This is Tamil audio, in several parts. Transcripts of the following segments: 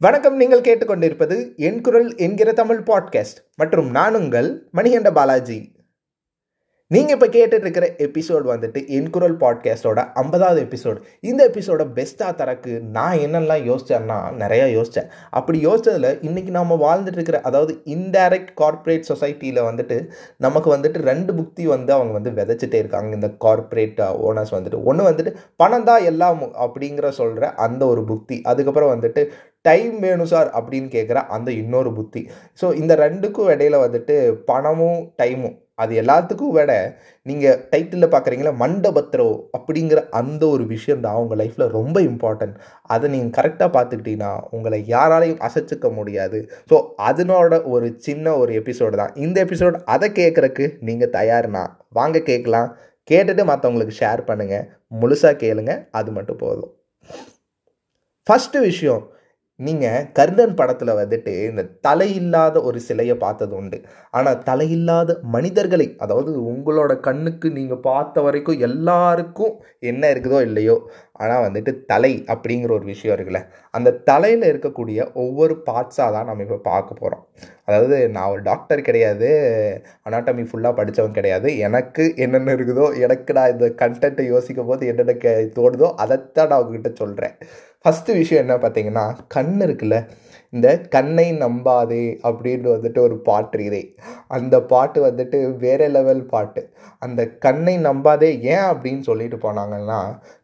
வணக்கம் நீங்கள் கேட்டுக்கொண்டிருப்பது என் குரல் என்கிற தமிழ் பாட்காஸ்ட் மற்றும் நான் உங்கள் மணிகண்ட பாலாஜி. நீங்கள் இப்போ கேட்டுட்டு இருக்கிற எபிசோட் வந்துட்டு என் குரல் பாட்காஸ்டோட ஐம்பதாவது எபிசோடு இந்த எபிசோட பெஸ்ட்டாக தரக்கு நான் என்னெல்லாம் யோசித்தேன்னா நிறையா யோசித்தேன் அப்படி யோசித்ததில் இன்றைக்கி நம்ம வாழ்ந்துட்டு இருக்கிற அதாவது இன்டைரக்ட் கார்ப்பரேட் சொசைட்டியில் வந்துட்டு நமக்கு வந்துட்டு ரெண்டு புக்தி வந்து அவங்க வந்து விதைச்சிட்டே இருக்காங்க. இந்த கார்ப்பரேட் ஓனர்ஸ் வந்துட்டு. ஒன்று வந்துட்டு பணம் தான் எல்லாம் அப்படிங்கிற சொல்கிற அந்த ஒரு புக்தி. அதுக்கப்புறம் வந்துட்டு டைம் வேணும் சார் அப்படின்னு கேட்குற அந்த இன்னொரு புத்தி. ஸோ இந்த ரெண்டுக்கும் இடையில வந்துட்டு பணமும் டைமும் அது எல்லாத்துக்கும் விட நீங்கள் டைட்டிலில் பார்க்குறீங்களா மண்டபத்ரோ அப்படிங்கிற அந்த ஒரு விஷயம் தான் உங்கள் லைஃப்பில் ரொம்ப இம்பார்ட்டன்ட் அதை நீங்கள் கரெக்டாக பார்த்துக்கிட்டீங்கன்னா உங்களை யாராலையும் அசைச்சிக்க முடியாது. ஸோ அதனோட ஒரு சின்ன ஒரு எபிசோடு தான். இந்த எபிசோடு அதை கேட்குறக்கு நீங்கள் தயார்னா வாங்க கேட்கலாம். கேட்டுட்டு மற்றவங்களுக்கு ஷேர் பண்ணுங்கள் முழுசாக கேளுங்க. அது மட்டும் போதும். ஃபஸ்ட்டு விஷயம் நீங்கள் கர்ணன் படத்தில் வந்துட்டு இந்த தலையில்லாத ஒரு சிலையை பார்த்தது உண்டு. ஆனால் தலையில்லாத மனிதர்களை அதாவது உங்களோட கண்ணுக்கு நீங்கள் பார்த்த வரைக்கும் எல்லாருக்கும் என்ன இருக்குதோ இல்லையோ ஆனால் வந்துட்டு தலை அப்படிங்கிற ஒரு விஷயம் இருக்குல்ல அந்த தலையில் இருக்கக்கூடிய ஒவ்வொரு பார்ட்ஸாக தான் நம்ம இப்போ பார்க்க போகிறோம் அதாவது நான் ஒரு டாக்டர் கிடையாது அனாட்டமி ஃபுல்லாக படித்தவன் கிடையாது எனக்கு என்னென்ன இருக்குதோ எனக்கு நான் இந்த கண்டென்ட்டை யோசிக்கும் போது என்னென்ன கே தோடுதோ அதைத்தான் நான் உங்ககிட்ட சொல்கிறேன் ஃபஸ்ட்டு விஷயம் என்ன பார்த்தீங்கன்னா கண் இருக்குல்ல இந்த கண்ணை நம்பாதே அப்படின்னு வந்துட்டு ஒரு பாட்டு இதே அந்த பாட்டு வந்துட்டு வேற லெவல் பாட்டு. அந்த கண்ணை நம்பாதே ஏன் அப்படின்னு சொல்லிட்டு போனாங்கன்னா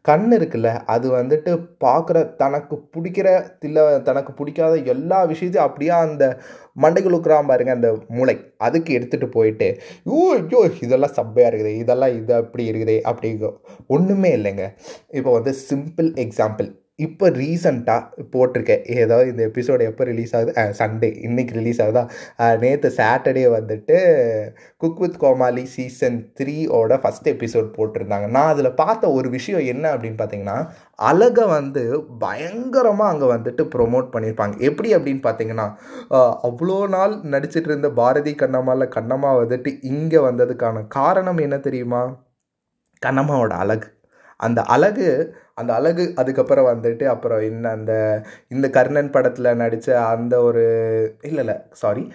கண் இருக்குல்ல அது வந்துட்டு பார்க்குற தனக்கு பிடிக்கிற இல்லை தனக்கு பிடிக்காத எல்லா விஷயத்தையும் அப்படியே அந்த மண்டைகளுக்குறான் பாருங்க அந்த மூளை. அதுக்கு எடுத்துகிட்டு போயிட்டு ஐயோ ஐயோ இதெல்லாம் சப்பையாக இருக்குது இதெல்லாம் இது அப்படி இருக்குது அப்படிங்கும் ஒன்றுமே இல்லைங்க. இப்போ வந்து சிம்பிள் எக்ஸாம்பிள் இப்போ ரீசண்டாக போட்டிருக்கேன். ஏதாவது இந்த எபிசோடு எப்போ ரிலீஸ் ஆகுது? சண்டே இன்னைக்கு ரிலீஸ் ஆகுதா? நேற்று சாட்டர்டே வந்துட்டு குக் வித் கோமாளி சீசன் த்ரீயோட ஃபஸ்ட் எபிசோட் போட்டிருந்தாங்க. நான் அதில் பார்த்த ஒரு விஷயம் என்ன அப்படின்னு பார்த்தீங்கன்னா அழகை வந்து பயங்கரமாக அங்கே வந்துட்டு ப்ரொமோட் பண்ணியிருப்பாங்க எப்படி அப்படின்னு பார்த்தீங்கன்னா அவ்வளோ நாள் நடிச்சிட்டு இருந்த பாரதி கண்ணம்மாவில் கண்ணம்மா வந்துட்டு இங்கே வந்ததுக்கான காரணம் என்ன தெரியுமா? கண்ணம்மாவோட அழகு. அந்த அழகு அந்த அழகு அதுக்கப்புறம் வந்துட்டு அப்புறம் என்ன அந்த இந்த கர்ணன் படத்தில் நடித்த அந்த ஒரு இல்லை இல்லை சாரி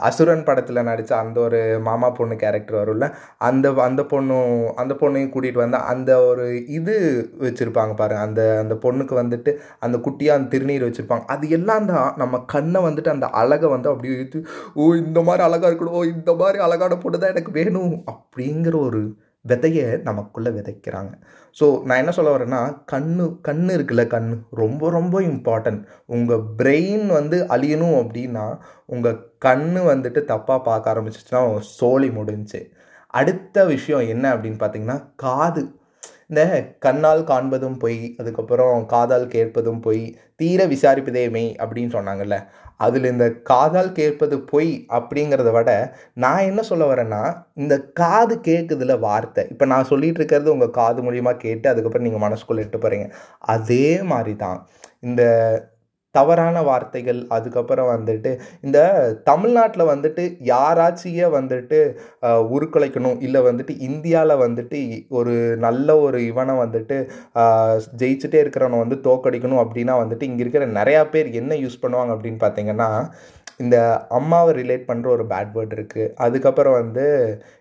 அசுரன் படத்தில் நடித்த அந்த ஒரு மாமா பொண்ணு கேரக்டர் வரும்ல அந்த அந்த பொண்ணும் அந்த பொண்ணையும் கூட்டிகிட்டு வந்து அந்த ஒரு இது வச்சுருப்பாங்க பாருங்கள் அந்த அந்த பொண்ணுக்கு வந்துட்டு அந்த குட்டியாக அந்த திருநீர் வச்சுருப்பாங்க. அது எல்லாம் தான் நம்ம கண்ணை வந்துட்டு அந்த அழகை வந்து அப்படியே ஓ இந்த மாதிரி அழகாக இருக்கணும் ஓ இந்த மாதிரி அழகான பொண்ணு தான் எனக்கு வேணும் அப்படிங்கிற ஒரு விதையை நமக்குள்ளே விதைக்கிறாங்க. ஸோ நான் என்ன சொல்ல வரேன்னா கண்ணு கண்ணு இருக்குல்ல கண். ரொம்ப ரொம்ப இம்பார்ட்டன்ட் உங்கள் பிரெயின் வந்து அழியணும் அப்படின்னா உங்கள் கண் வந்துட்டு தப்பாக பார்க்க ஆரம்பிச்சிச்சுன்னா சோழி முடிஞ்சு. அடுத்த விஷயம் என்ன அப்படின்னு பார்த்தீங்கன்னா காது. இந்த கண்ணால் காண்பதும் பொய் அதுக்கப்புறம் காதால் கேட்பதும் பொய் தீர விசாரிப்பதே மெய் அப்படின்னு சொன்னாங்கல்ல. அதில் இந்த காதால் கேட்பது பொய் அப்படிங்கிறத விட நான் என்ன சொல்ல வரேன்னா இந்த காது கேட்குதுல வார்த்தை. இப்போ நான் சொல்லிகிட்டு இருக்கிறது உங்கள் காது மூலியமாக கேட்டு அதுக்கப்புறம் நீங்கள் மனசுக்குள்ளே இட்டு போகிறீங்க அதே மாதிரி தான் இந்த தவறான வார்த்தைகள். அதுக்கப்புறம் வந்துட்டு இந்த தமிழ்நாட்டில் வந்துட்டு யாராச்சியே வந்துட்டு உருக்குலைக்கணும்? இல்லை வந்துட்டு இந்தியாவில் வந்துட்டு ஒரு நல்ல ஒரு இவனை வந்துட்டு ஜெயிச்சுட்டே இருக்கிறவனை வந்து தோக்கடிக்கணும் அப்படின்னா வந்துட்டு இங்கே இருக்கிற நிறையா பேர் என்ன யூஸ் பண்ணுவாங்க அப்படின்னு பார்த்தீங்கன்னா இந்த அம்மாவை ரிலேட் பண்ணுற ஒரு பேட் வேர்ட் இருக்குது அதுக்கப்புறம் வந்து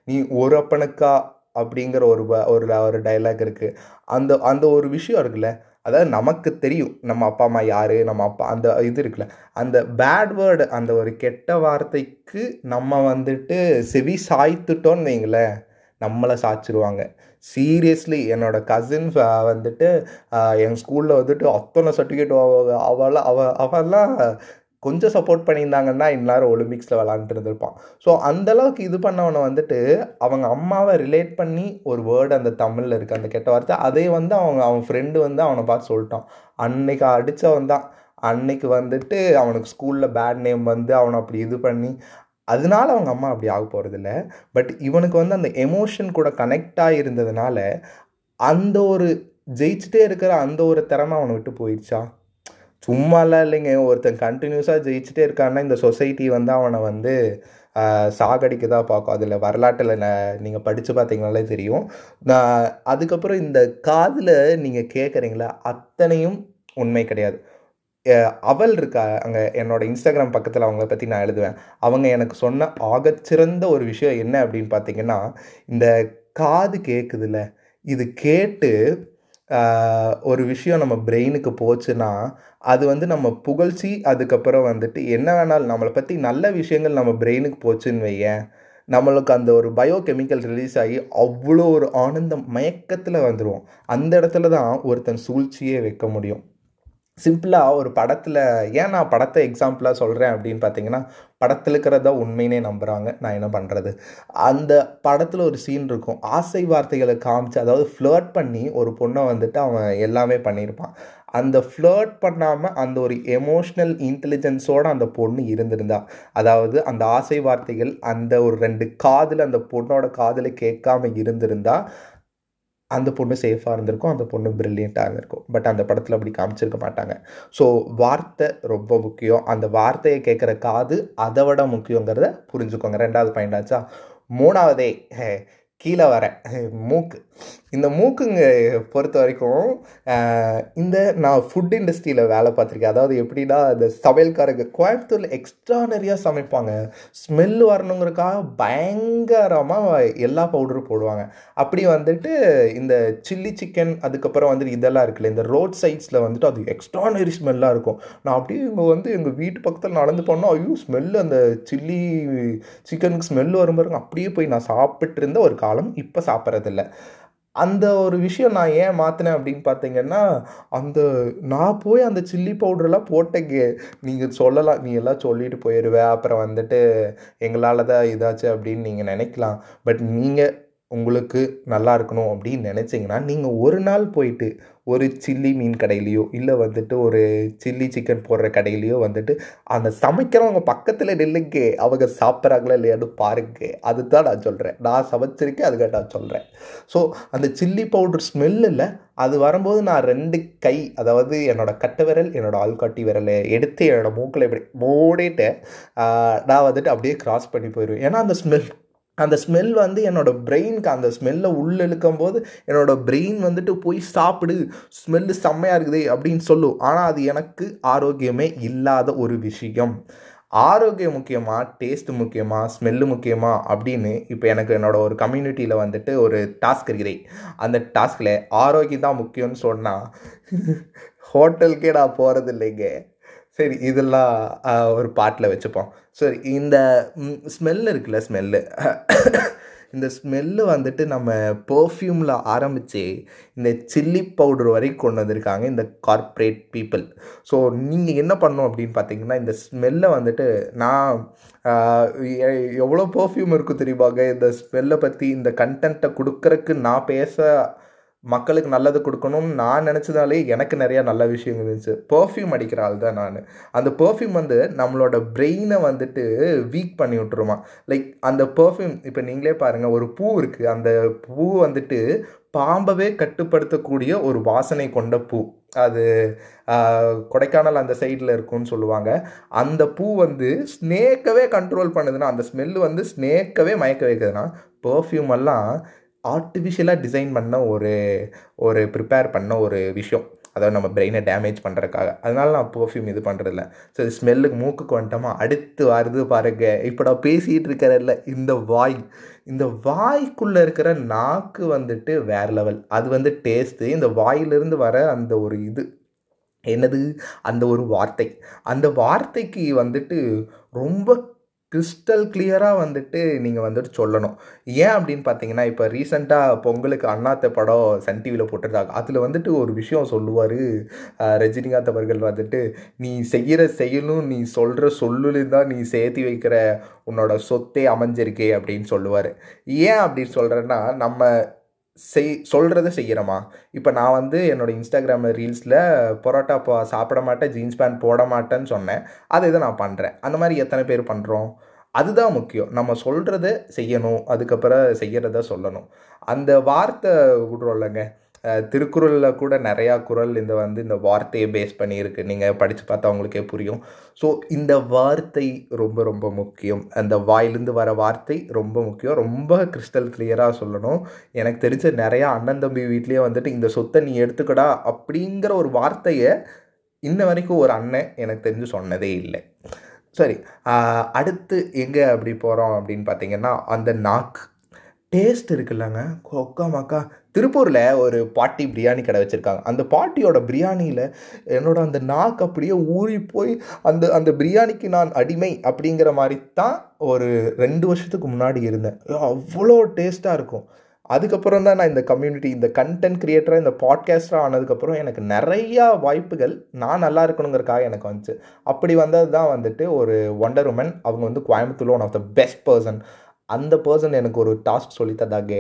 நீ ஒரு அப்பனுக்கா அப்படிங்கிற ஒரு ஒரு ஒரு டைலாக் இருக்குது அந்த அந்த ஒரு விஷயம் இருக்குல்ல அதாவது நமக்கு தெரியும் நம்ம அப்பா அம்மா யார் நம்ம அப்பா அந்த இது இருக்குல்ல அந்த பேட் வேர்டு அந்த ஒரு கெட்ட வார்த்தைக்கு நம்ம வந்துட்டு செவி சாய்த்துட்டோன்னு வைங்களேன் நம்மளை சாய்ச்சிருவாங்க. சீரியஸ்லி என்னோட கசின் வந்துட்டு என் ஸ்கூலில் வந்துட்டு அத்தனை சர்டிஃபிகேட் அவள் அவ அவெல்லாம் கொஞ்சம் சப்போர்ட் பண்ணியிருந்தாங்கன்னா இந்நேரம் ஒலிம்பிக்ஸில் விளாண்டுட்டு இருந்திருப்பான். ஸோ அந்தளவுக்கு இது பண்ணவனை வந்துட்டு அவங்க அம்மாவை ரிலேட் பண்ணி ஒரு வேர்டு அந்த தமிழில் இருக்குது அந்த கெட்ட வார்த்தை. அதே வந்து அவங்க அவன் ஃப்ரெண்டு வந்து அவனை பார்த்து சொல்லிட்டான். அன்னைக்கு அடித்தவன் தான். அன்னைக்கு வந்துட்டு அவனுக்கு ஸ்கூலில் பேட் நேம் வந்து அவனை அப்படி இது பண்ணி அதனால அவங்க அம்மா அப்படி ஆக போகிறதில்ல பட் இவனுக்கு வந்து அந்த எமோஷன் கூட கனெக்ட் இருந்ததுனால அந்த ஒரு ஜெயிச்சுட்டே இருக்கிற அந்த ஒரு திறமை அவனை விட்டு போயிடுச்சா? சும்மாலாம் இல்லைங்க. ஒருத்தன் கண்டினியூஸாக ஜெயிச்சுட்டே இருக்கான்னா இந்த சொசைட்டி வந்து அவனை வந்து சாகடிக்க தான் பார்க்கும். அதில் வரலாற்றில் நீங்கள் படித்து பார்த்தீங்கனாலே தெரியும். நான் அதுக்கப்புறம் இந்த காதில் நீங்கள் கேட்குறீங்களா அத்தனையும் உண்மை கிடையாது. அவள் இருக்கா அங்கே என்னோட இன்ஸ்டாகிராம் பக்கத்தில் அவங்கள பற்றி நான் எழுதுவேன். அவங்க எனக்கு சொன்ன ஆகச்சிறந்த ஒரு விஷயம் என்ன அப்படின்னு பார்த்தீங்கன்னா இந்த காது கேட்குதுல்ல இது கேட்டு ஒரு விஷயம் நம்ம பிரெயினுக்கு போச்சுன்னா அது வந்து நம்ம புகழ்ச்சி அதுக்கப்புறம் வந்துட்டு என்ன வேணாலும் நம்மளை பற்றி நல்ல விஷயங்கள் நம்ம பிரெயினுக்கு போச்சுன்னு வையேன். நம்மளுக்கு அந்த ஒரு பயோ கெமிக்கல் ரிலீஸ் ஆகி அவ்வளோ ஒரு ஆனந்தம் மயக்கத்தில் வந்துடுவோம் அந்த இடத்துல தான் ஒருத்தன் சூழ்ச்சியே வைக்க முடியும். சிம்பிளாக ஒரு படத்தில் ஏன் நான் படத்தை எக்ஸாம்பிளாக சொல்கிறேன் அப்படின்னு பார்த்தீங்கன்னா படத்தில் இருக்கிறதா உண்மையினே நம்புகிறாங்க நான் என்ன பண்ணுறது அந்த படத்தில் ஒரு சீன் இருக்கும். ஆசை வார்த்தைகளை காமிச்சு அதாவது ஃப்ளர்ட் பண்ணி ஒரு பொண்ணை வந்துட்டு அவன் எல்லாமே பண்ணியிருப்பான் அந்த ஃப்ளர்ட் பண்ணாமல் அந்த ஒரு எமோஷ்னல் இன்டெலிஜென்ஸோடு அந்த பொண்ணு இருந்திருந்தா. அதாவது அந்த ஆசை வார்த்தைகள் அந்த ஒரு ரெண்டு காதில் அந்த பொண்ணோட காதில் கேட்காம இருந்திருந்தா அந்த பொண்ணு சேஃபாக இருந்திருக்கும் அந்த பொண்ணு ப்ரில்லியண்ட்டாக இருந்திருக்கும். பட் அந்த படத்தில் அப்படி காமிச்சிருக்க மாட்டாங்க. ஸோ வார்த்தை ரொம்ப முக்கியம். அந்த வார்த்தையை கேட்குற காது அதை விட முக்கியங்கிறத புரிஞ்சுக்கோங்க. ரெண்டாவது பாயிண்ட் ஆச்சா? மூணாவதே ஹே, கீழே வர ஹே, மூக்கு. இந்த மூக்குங்க பொறுத்த வரைக்கும் இந்த நான் ஃபுட் இண்டஸ்ட்ரியில் வேலை பார்த்துருக்கேன். அதாவது எப்படின்னா இந்த சமையல்காரங்க கோயம்புத்தூரில் எக்ஸ்ட்ரானரியாக சமைப்பாங்க. ஸ்மெல் வரணுங்கிறதுக்காக பயங்கரமாக எல்லா பவுடரும் போடுவாங்க. அப்படி வந்துட்டு இந்த சில்லி சிக்கன் அதுக்கப்புறம் வந்துட்டு இதெல்லாம் இருக்குல்ல இந்த ரோட் சைட்ஸில் வந்துட்டு அது எக்ஸ்ட்ரானரி ஸ்மெல்லாக இருக்கும். நான் அப்படியே இங்கே வந்து எங்கள் வீட்டு பக்கத்தில் நடந்து போனால் ஐயோ ஸ்மெல்லு அந்த சில்லி சிக்கனுக்கு ஸ்மெல் வரும் பாருங்க. அப்படியே போய் நான் சாப்பிட்டு இருந்த ஒரு காலம் இப்போ சாப்பிட்றதில்ல. அந்த ஒரு விஷயம் நான் ஏன் மாற்றினேன் அப்படின்னு பார்த்தீங்கன்னா அந்த நான் போய் அந்த சில்லி பவுடர்லாம் போட்டேங்க. நீங்கள் சொல்லலாம் நீ எல்லாம் சொல்லிட்டு போயிடுவேன் அப்புறம் வந்துட்டு எங்களால் தான் இதாச்சு அப்படின்னு நீங்கள் நினைக்கலாம். பட் நீங்கள் உங்களுக்கு நல்லா இருக்கணும் அப்படின்னு நினச்சிங்கன்னா நீங்கள் ஒரு நாள் போயிட்டு ஒரு சில்லி மீன் கடையிலையோ இல்லை வந்துட்டு ஒரு சில்லி சிக்கன் போடுற கடையிலையோ வந்துட்டு அந்த சமைக்கிறவங்க பக்கத்தில் நில்லுங்க. அவங்க சாப்பிட்றாங்களா இல்லையான்னு பாருங்க. அதுதான் நான் சொல்கிறேன் நான் சமைச்சிருக்கேன் அதுக்காக நான் சொல்கிறேன் ஸோ அந்த சில்லி பவுடர் ஸ்மெல்லில் அது வரும்போது நான் ரெண்டு கை அதாவது என்னோட கட்டை விரல் என்னோடய ஆள்காட்டி விரலை எடுத்து என்னோடய மூக்கில் இப்படி மூடிட்டு நான் வந்துட்டு அப்படியே கிராஸ் பண்ணி போயிடுவேன். ஏன்னா அந்த ஸ்மெல் அந்த ஸ்மெல் வந்து என்னோடய பிரெயினுக்கு அந்த ஸ்மெல்லை உள்ள இழுக்கும் போது என்னோட பிரெயின் வந்துட்டு போய் சாப்பிடு ஸ்மெல்லு செம்மையாக இருக்குது அப்படின்னு சொல்லும். ஆனால் அது எனக்கு ஆரோக்கியமே இல்லாத ஒரு விஷயம். ஆரோக்கியம் முக்கியமாக டேஸ்ட் முக்கியமாக ஸ்மெல்லு முக்கியமாக அப்படின்னு இப்போ எனக்கு என்னோடய ஒரு கம்யூனிட்டியில் வந்துட்டு ஒரு டாஸ்க் இருக்கிறேன். அந்த டாஸ்கில் ஆரோக்கியம் தான் முக்கியம்னு சொன்னால் ஹோட்டலுக்கே நான் போகிறது இல்லைங்க சரி இதெல்லாம் ஒரு பாட்டில் வச்சுப்போம். சரி இந்த ஸ்மெல் இருக்குல்ல ஸ்மெல்லு இந்த ஸ்மெல்லு வந்துட்டு நம்ம பர்ஃப்யூமில் ஆரம்பித்து இந்த சில்லி பவுடர் வரைக்கும் கொண்டு வந்திருக்காங்க இந்த கார்ப்பரேட் பீப்புள் ஸோ நீங்கள் என்ன பண்ணணும் அப்படின்னு பார்த்தீங்கன்னா இந்த ஸ்மெல்லை வந்துட்டு நான் எ- எவ்வளோ பர்ஃப்யூம் இருக்கும் தெரியுமாங்க? இந்த ஸ்மெல்லை பற்றி இந்த கண்டென்ட்டை கொடுக்குறக்கு நான் பேச மக்களுக்கு நல்லது கொடுக்கணும்னு நான் நினச்சதாலே எனக்கு நிறையா நல்ல விஷயம் இருந்துச்சு. பர்ஃப்யூம் அடிக்கிற ஆள் தான் நான். அந்த பர்ஃப்யூம் வந்து நம்மளோட பிரெயினை வந்துட்டு வீக் பண்ணி விட்டுருமா. லைக் அந்த பர்ஃப்யூம் இப்போ நீங்களே பாருங்கள் ஒரு பூ இருக்குது அந்த பூ வந்துட்டு பாம்பவே கட்டுப்படுத்தக்கூடிய ஒரு வாசனை கொண்ட பூ. அது கொடைக்கானல் அந்த சைடில் இருக்கும்னு சொல்லுவாங்க. அந்த பூ வந்து ஸ்னேக்கவே கண்ட்ரோல் பண்ணுதுன்னா அந்த ஸ்மெல்லு வந்து ஸ்னேக்கவே மயக்க வைக்குதுன்னா பர்ஃப்யூம் எல்லாம் ஆர்டிஃபிஷியலாக டிசைன் பண்ண ஒரு ஒரு ப்ரிப்பேர் பண்ண ஒரு விஷயம். அதாவது நம்ம பிரெயினை டேமேஜ் பண்ணுறதுக்காக அதனால நான் பர்ஃப்யூம் இது பண்ணுறதில்ல ஸோ ஸ்மெல்லுக்கு மூக்குக்கு வந்துட்டோமா அடுத்து வருது பாருங்க. இப்போ நான் பேசிகிட்டு இருக்கிறதில்ல இந்த வாய். இந்த வாய்க்குள்ளே இருக்கிற நாக்கு வந்துட்டு வேற லெவல் அது வந்து டேஸ்ட்டு இந்த வாயிலிருந்து வர அந்த ஒரு இது. என்னது? அந்த ஒரு வார்த்தை. அந்த வார்த்தைக்கு வந்துட்டு ரொம்ப கிறிஸ்டல் கிளியராக வந்துட்டு நீங்கள் வந்துட்டு சொல்லணும். ஏன் அப்படின்னு பார்த்தீங்கன்னா இப்போ ரீசெண்டாக பொங்கலுக்கு அண்ணாத்த படம் சன் டிவியில் போட்டிருந்தாங்க. அதில் வந்துட்டு ஒரு விஷயம் சொல்லுவார் ரஜினிகாந்த் அவர்கள் வந்துட்டு நீ செய்கிற செயலும் நீ சொல்கிற சொல்லுல தான் நீ சேர்த்து வைக்கிற உன்னோட சொத்தே அமைஞ்சிருக்கே அப்படின்னு சொல்லுவார். ஏன் அப்படின்னு சொல்கிறேன்னா நம்ம செய் சொல்கிறத செய்கிறோமா இப்போ நான் வந்து என்னோட இன்ஸ்டாகிராம் ரீல்ஸில் பரோட்டா போ சாப்பிட மாட்டேன் ஜீன்ஸ் பேண்ட் போட மாட்டேன்னு சொன்னேன். அதை இதை நான் பண்ணுறேன் அந்த மாதிரி எத்தனை பேர் பண்ணுறோம் அதுதான் முக்கியம். நம்ம சொல்கிறத செய்யணும். அதுக்கப்புறம் செய்கிறத சொல்லணும். அந்த வார்த்தை விடுறோம்லங்க இல்லைங்க. திருக்குறளில் கூட நிறையா குறள் இந்த வந்து இந்த வார்த்தையை பேஸ் பண்ணியிருக்கு. நீங்கள் படித்து பார்த்தா உங்களுக்கே புரியும். ஸோ இந்த வார்த்தை ரொம்ப ரொம்ப முக்கியம். அந்த வாயிலிருந்து வர வார்த்தை ரொம்ப முக்கியம். ரொம்ப கிறிஸ்டல் கிளியராக சொல்லணும். எனக்கு தெரிஞ்ச நிறையா அண்ணன் தம்பி வீட்லேயே வந்துட்டு இந்த சொத்தை நீ எடுத்துக்கடா அப்படிங்கிற ஒரு வார்த்தையை இன்ன வரைக்கும் ஒரு அண்ணன் எனக்கு தெரிஞ்சு சொன்னதே இல்லை. சரி அடுத்து எங்கே அப்படி போகிறோம் அப்படின்னு பார்த்தீங்கன்னா அந்த நாக்கு. டேஸ்ட் இருக்குல்லங்க. கொக்கா மக்கா திருப்பூரில் ஒரு பாட்டி பிரியாணி கடை வச்சுருக்காங்க. அந்த பாட்டியோட பிரியாணியில் என்னோட அந்த நாக்கு அப்படியே ஊறி போய் அந்த அந்த பிரியாணிக்கு நான் அடிமை அப்படிங்கிற மாதிரி தான் ஒரு ரெண்டு வருஷத்துக்கு முன்னாடி இருந்தேன். அவ்வளோ டேஸ்ட்டாக இருக்கும். அதுக்கப்புறம் தான் நான் இந்த கம்யூனிட்டி இந்த கண்டென்ட் க்ரியேட்டராக இந்த பாட்காஸ்டராக ஆனதுக்கப்புறம் எனக்கு நிறையா வாய்ப்புகள் நான் நல்லா இருக்கணுங்கிறக்காக எனக்கு வந்துச்சு. அப்படி வந்தது தான் வந்துட்டு ஒரு ஒண்டர் உமன் அவங்க வந்து Coimbatore one of the best person அந்த பர்சன் எனக்கு ஒரு டாஸ்க் சொல்லித்தந்தாங்க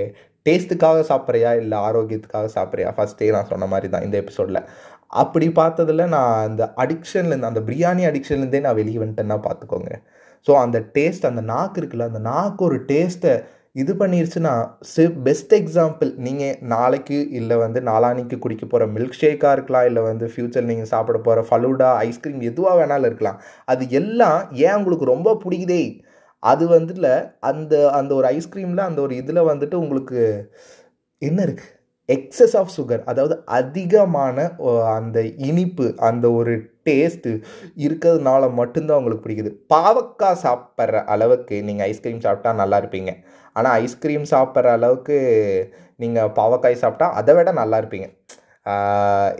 டேஸ்ட்டுக்காக சாப்பிட்றியா? இல்லை ஆரோக்கியத்துக்காக சாப்பிட்றியா? ஃபஸ்ட்டே நான் சொன்ன மாதிரி தான் இந்த எபிசோடில் அப்படி பார்த்ததுல நான் அந்த அடிக்ஷன்லேருந்து அந்த பிரியாணி அடிக்ஷன்லேருந்தே நான் வெளியே வந்துட்டேன்னா பார்த்துக்கோங்க. ஸோ அந்த டேஸ்ட் அந்த நாக்கு இருக்குல்ல அந்த நாக்கு ஒரு டேஸ்ட்டை இது பண்ணிருச்சுன்னா சி பெஸ்ட் எக்ஸாம்பிள் நீங்கள் நாளைக்கு இல்லை வந்து நாளானிக்கு குடிக்க போகிற மில்க் ஷேக்காக இருக்கலாம் இல்லை வந்து ஃப்யூச்சர் நீங்கள் சாப்பிட போகிற ஃபலூடா ஐஸ்கிரீம் எதுவாக வேணாலும் இருக்கலாம். அது எல்லாம் ஏன் உங்களுக்கு ரொம்ப பிடிக்குதே? அது வந்துட்டு அந்த அந்த ஒரு ஐஸ்கிரீமில் அந்த ஒரு இதில் வந்துட்டு உங்களுக்கு என்ன இருக்குது எக்ஸஸ் ஆஃப் சுகர் அதாவது அதிகமான ஓ, அந்த இனிப்பு அந்த ஒரு டேஸ்ட்டு இருக்கிறதுனால மட்டும்தான் உங்களுக்கு பிடிக்குது. பாவக்காய் சாப்பிட்ற அளவுக்கு நீங்கள் ஐஸ்கிரீம் சாப்பிட்டா நல்லா இருப்பீங்க. ஆனால் ஐஸ்கிரீம் சாப்பிட்ற அளவுக்கு நீங்கள் பாவக்காய் சாப்பிட்டா அதை விட நல்லா இருப்பீங்க.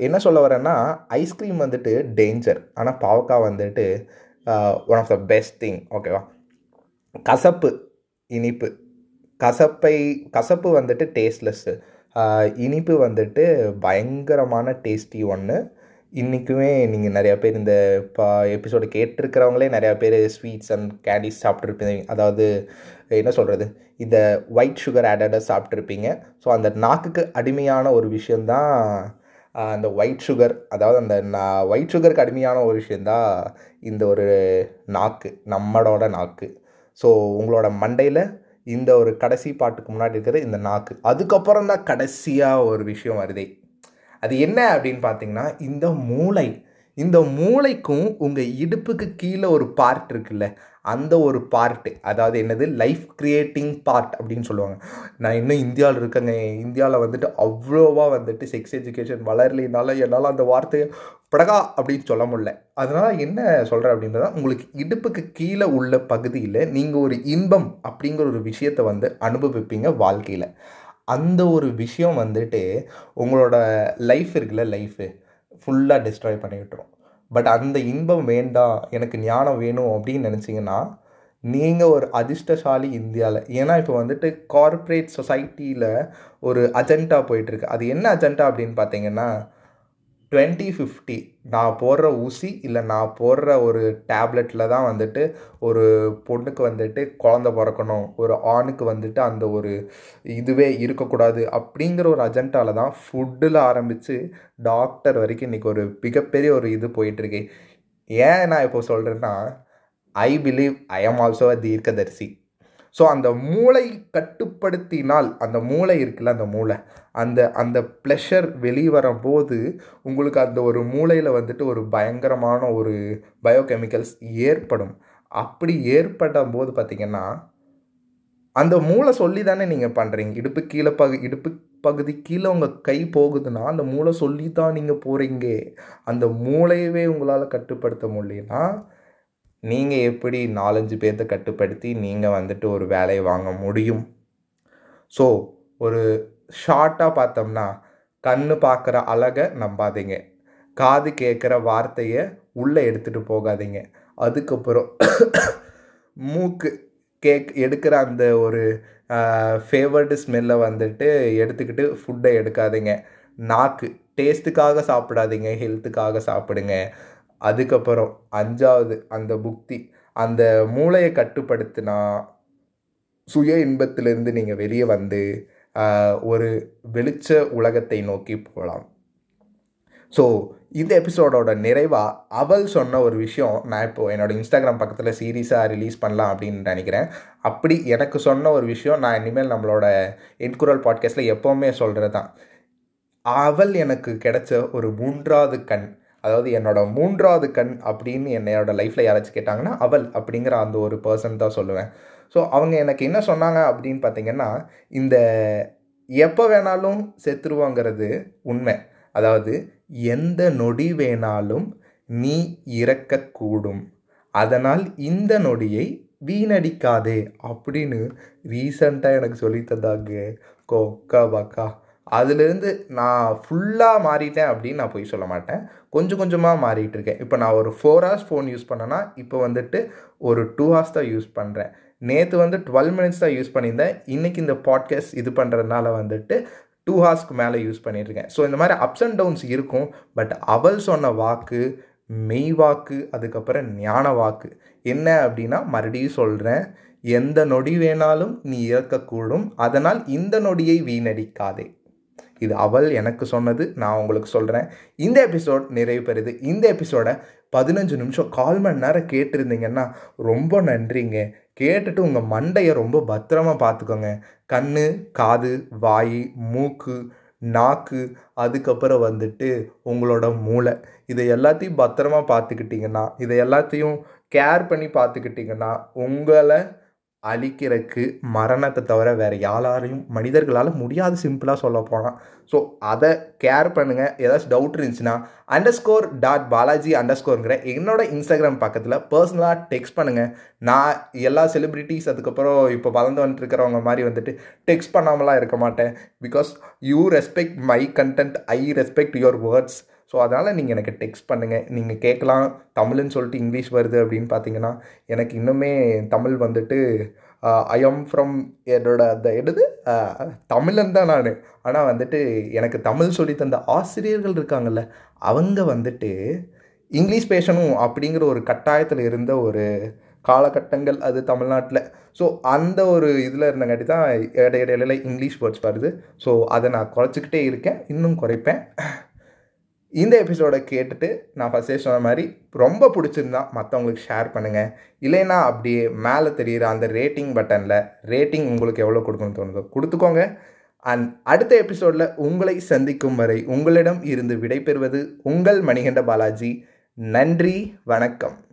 என்ன சொல்ல வரேன்னா ஐஸ்கிரீம் வந்துட்டு டேஞ்சர் ஆனால் பாவக்காய் வந்துட்டு one of the best thing ஓகேவா கசப்பு இனிப்பு. கசப்பை கசப்பு வந்துட்டு டேஸ்ட்லெஸ்ஸு இனிப்பு வந்துட்டு பயங்கரமான டேஸ்டி ஒன்று இன்றைக்குமே நீங்கள் நிறையா பேர் இந்த இப்போ எபிசோடு கேட்டிருக்கிறவங்களே நிறையா பேர் ஸ்வீட்ஸ் அண்ட் கேண்டிஸ் சாப்பிட்ருப்பீங்க அதாவது என்ன சொல்கிறது இந்த ஒயிட் சுகர் ஆடடாக சாப்பிட்ருப்பீங்க ஸோ அந்த நாக்குக்கு அடிமையான ஒரு விஷயந்தான் அந்த ஒயிட் சுகர் அதாவது அந்த ஒயிட் சுகருக்கு அடிமையான ஒரு விஷயந்தான் இந்த ஒரு நாக்கு நம்மளோட நாக்கு. ஸோ உங்களோட மண்டையில் இந்த ஒரு கடைசி பாட்டுக்கு முன்னாடி இருக்கிறது இந்த நாக்கு. அதுக்கப்புறம் தான் கடைசியாக ஒரு விஷயம் வருதே. அது என்ன அப்படின்னு பார்த்தீங்கன்னா இந்த மூளை. இந்த மூளைக்கும் உங்கள் இடுப்புக்கு கீழே ஒரு பார்ட் இருக்குல்ல அந்த ஒரு பார்ட்டு அதாவது என்னது? லைஃப் கிரியேட்டிங் பார்ட் அப்படின்னு சொல்லுவாங்க. நான் இன்னும் இந்தியாவில் இருக்கேங்க. இந்தியாவில் வந்துட்டு அவ்வளோவா வந்துட்டு செக்ஸ் எஜுகேஷன் வளரலைனால என்னால் அந்த வார்த்தையை படகா அப்படின்னு சொல்ல முடியல. அதனால் என்ன சொல்கிறேன் அப்படின்றத உங்களுக்கு இடுப்புக்கு கீழே உள்ள பகுதியில் நீங்கள் ஒரு இன்பம் அப்படிங்கிற ஒரு விஷயத்தை வந்து அனுபவிப்பீங்க வாழ்க்கையில். அந்த ஒரு விஷயம் வந்துட்டு உங்களோட லைஃப் இருக்குல்ல லைஃபு ஃபுல்லாக டிஸ்ட்ராய் பண்ணி விட்டுரும் பட் அந்த இன்பம் வேண்டாம் எனக்கு ஞானம் வேணும் அப்படின்னு நினச்சிங்கன்னா நீங்கள் ஒரு அதிர்ஷ்டசாலி இந்தியாவில் ஏன்னா இப்போ வந்துட்டு கார்ப்பரேட் சொசைட்டியில் ஒரு அஜெண்டா போயிட்டுருக்கு அது என்ன அஜெண்டா அப்படின்னு பார்த்தீங்கன்னா டுவெண்ட்டி ஃபிஃப்டி நான் போடுற ஊசி இல்லை நான் போடுற ஒரு டேப்லெட்டில் தான் வந்துட்டு ஒரு பொண்ணுக்கு வந்துட்டு குழந்த பிறக்கணும் ஒரு ஆணுக்கு வந்துட்டு அந்த ஒரு இதுவே இருக்கக்கூடாது அப்படிங்கிற ஒரு அஜெண்டாவில் தான் ஃபுட்டில் ஆரம்பித்து டாக்டர் வரைக்கும் இன்றைக்கி ஒரு மிகப்பெரிய ஒரு இது போயிட்டுருக்கு. ஏன் நான் இப்போ சொல்கிறேன்னா I believe I am also a தீர்க்கதரிசி. ஸோ அந்த மூளை கட்டுப்படுத்தினால் அந்த மூளை இருக்குல்ல அந்த மூளை அந்த அந்த ப்ளஷர் வெளிவரும்போது உங்களுக்கு அந்த ஒரு மூளையில் வந்துட்டு ஒரு பயங்கரமான ஒரு பயோகெமிக்கல்ஸ் ஏற்படும். அப்படி ஏற்படும் போது பார்த்திங்கன்னா அந்த மூளை சொல்லி தானே நீங்கள் பண்ணுறீங்க இடுப்பு கீழே பகு இடுப்பு பகுதி கீழே உங்கள் கை போகுதுன்னா அந்த மூளை சொல்லி தான் நீங்கள் போகிறீங்க அந்த மூளையவே உங்களால் கட்டுப்படுத்த முடியலன்னா நீங்கள் எப்படி நாலஞ்சு பேர்த்த கட்டுப்படுத்தி நீங்கள் வந்துட்டு ஒரு வேலையை வாங்க முடியும்? ஸோ ஒரு ஷார்ட்டாக பார்த்தோம்னா கண்ணு பார்க்குற அழகை நம்பாதீங்க. காது கேட்குற வார்த்தையை உள்ளே எடுத்துகிட்டு போகாதீங்க. அதுக்கப்புறம் மூக்கு கேக் எடுக்கிற அந்த ஒரு ஃபேவர்டு ஸ்மெல்லை வந்துட்டு எடுத்துக்கிட்டு ஃபுட்டை எடுக்காதீங்க. நாக்கு டேஸ்ட்டுக்காக சாப்பிடாதீங்க ஹெல்த்துக்காக சாப்பிடுங்க. அதுக்கப்புறம் அஞ்சாவது அந்த புக்தி அந்த மூளையை கட்டுப்படுத்தினா சுய இன்பத்திலிருந்து நீங்கள் வெளியே வந்து ஒரு வெளிச்ச உலகத்தை நோக்கி போகலாம். ஸோ இந்த எபிசோடோட நிறைவாக அவள் சொன்ன ஒரு விஷயம் நான் இப்போ என்னோட இன்ஸ்டாகிராம் பக்கத்தில் சீரீஸாக ரிலீஸ் பண்ணலாம் அப்படின்னு நினைக்கிறேன். அப்படி எனக்கு சொன்ன ஒரு விஷயம் நான் இனிமேல் நம்மளோட என்குரல் பாட்காஸ்ட்டில் எப்போவுமே சொல்கிறது தான் அவள் எனக்கு கிடைச்ச ஒரு மூன்றாவது கண் அதாவது என்னோட மூன்றாவது கண் அப்படின்னு என்னோட லைஃப்பில் யாராச்சும் கேட்டாங்கன்னா அவள் அப்படிங்கிற அந்த ஒரு பர்சன் தான் சொல்லுவேன். ஸோ அவங்க எனக்கு என்ன சொன்னாங்க அப்படின்னு பார்த்தீங்கன்னா இந்த எப்போ வேணாலும் செத்துருவாங்கிறது உண்மை. அதாவது எந்த நொடி வேணாலும் நீ இறக்கக்கூடும். அதனால் இந்த நொடியை வீணடிக்காதே அப்படின்னு ரீசண்டாக எனக்கு சொல்லித்தந்தாங்க. கோக்கா பாக்கா அதுலேருந்து நான் ஃபுல்லாக மாறிட்டேன் அப்படின்னு நான் போய் சொல்ல மாட்டேன். கொஞ்சம் கொஞ்சமாக மாறிட்டு இருக்கேன். இப்போ நான் ஒரு ஃபோர் ஹவர்ஸ் ஃபோன் யூஸ் பண்ணேன்னா இப்போ வந்துட்டு ஒரு டூ ஹவர்ஸ் தான் யூஸ் பண்ணுறேன் நேற்று வந்து டுவெல் மினிட்ஸ் தான் யூஸ் பண்ணியிருந்தேன். இன்றைக்கி இந்த பாட்காஸ்ட் இது பண்ணுறதுனால வந்துட்டு டூ ஹார்ஸ்க்கு மேலே யூஸ் பண்ணியிருக்கேன் ஸோ இந்த மாதிரி அப்ஸ் அண்ட் டவுன்ஸ் இருக்கும். பட் அவள் சொன்ன வாக்கு மெய் வாக்கு அதுக்கப்புறம் ஞான வாக்கு என்ன அப்படின்னா மறுபடியும் சொல்கிறேன் எந்த நொடி வேணாலும் நீ இறக்கக்கூடும். அதனால் இந்த நொடியை வீணடிக்காதே. இது அவள் எனக்கு சொன்னது நான் உங்களுக்கு சொல்கிறேன் இந்த எபிசோட் நிறைவு பெறுது. இந்த எபிசோடை பதினஞ்சு நிமிஷம் கால் மணி நேரம் கேட்டிருந்தீங்கன்னா ரொம்ப நன்றிங்க. கேட்டுட்டு உங்கள் மண்டையை ரொம்ப பத்திரமா பார்த்துக்கோங்க. கண் காது வாய் மூக்கு நாக்கு அதுக்கப்புறம் வந்துட்டு உங்களோட மூளை. இதை எல்லாத்தையும் பத்திரமா பார்த்துக்கிட்டிங்கன்னா இதை எல்லாத்தையும் கேர் பண்ணி பார்த்துக்கிட்டிங்கன்னா உங்களை அழிக்கிறதுக்கு மரணத்தை தவிர வேறு யாராலையும் மனிதர்களால் முடியாது சிம்பிளாக சொல்ல போனால் ஸோ அதை கேர் பண்ணுங்கள் ஏதாச்சும் டவுட் இருந்துச்சுன்னா under score dot Balaji under ஸ்கோருங்கிற என்னோட இன்ஸ்டாகிராம் பக்கத்தில் பர்சனலாக டெக்ஸ்ட் பண்ணுங்கள் நான் எல்லா செலிப்ரிட்டிஸ் அதுக்கப்புறம் இப்போ வளர்ந்து வந்துட்டு இருக்கிறவங்க மாதிரி வந்துட்டு டெக்ஸ்ட் பண்ணாமலாம் இருக்க மாட்டேன். Because you respect my content I respect your words so அதனால் நீங்கள் எனக்கு டெக்ஸ்ட் பண்ணுங்கள் நீங்கள் கேட்கலாம். தமிழ்னு சொல்லிட்டு இங்கிலீஷ் வருது அப்படின்னு பார்த்தீங்கன்னா எனக்கு இன்னுமே தமிழ் வந்துட்டு ஐ எம் ஃப்ரம் என்னோட அந்த எடுது தமிழன் தான் நான். ஆனால் வந்துட்டு எனக்கு தமிழ் சொல்லி தந்த ஆசிரியர்கள் இருக்காங்கல்ல அவங்க வந்துட்டு இங்கிலீஷ் பேசணும் அப்படிங்கிற ஒரு கட்டாயத்தில் இருந்த ஒரு காலகட்டங்கள் அது தமிழ்நாட்டில். ஸோ அந்த ஒரு இதில் இருந்தங்காட்டி தான் இடையிடையில இங்கிலீஷ் வேர்ட்ஸ் வருது. ஸோ அதை நான் குறைச்சிக்கிட்டே இருக்கேன். இன்னும் குறைப்பேன். இந்த எபிசோடை கேட்டுட்டு நான் ஃபஸ்ட்டே சொன்ன மாதிரி ரொம்ப பிடிச்சிருந்தா மற்றவங்களுக்கு ஷேர் பண்ணுங்கள் இல்லைன்னா அப்படியே மேலே தெரிகிற அந்த ரேட்டிங் பட்டனில் ரேட்டிங் உங்களுக்கு எவ்வளோ கொடுக்கணும்னு தோணுதோ கொடுத்துக்கோங்க. அண்ட் அடுத்த எபிசோடில் உங்களை சந்திக்கும் வரை உங்களிடம் இருந்து விடைபெறுவது உங்கள் மணிகண்ட பாலாஜி. நன்றி வணக்கம்.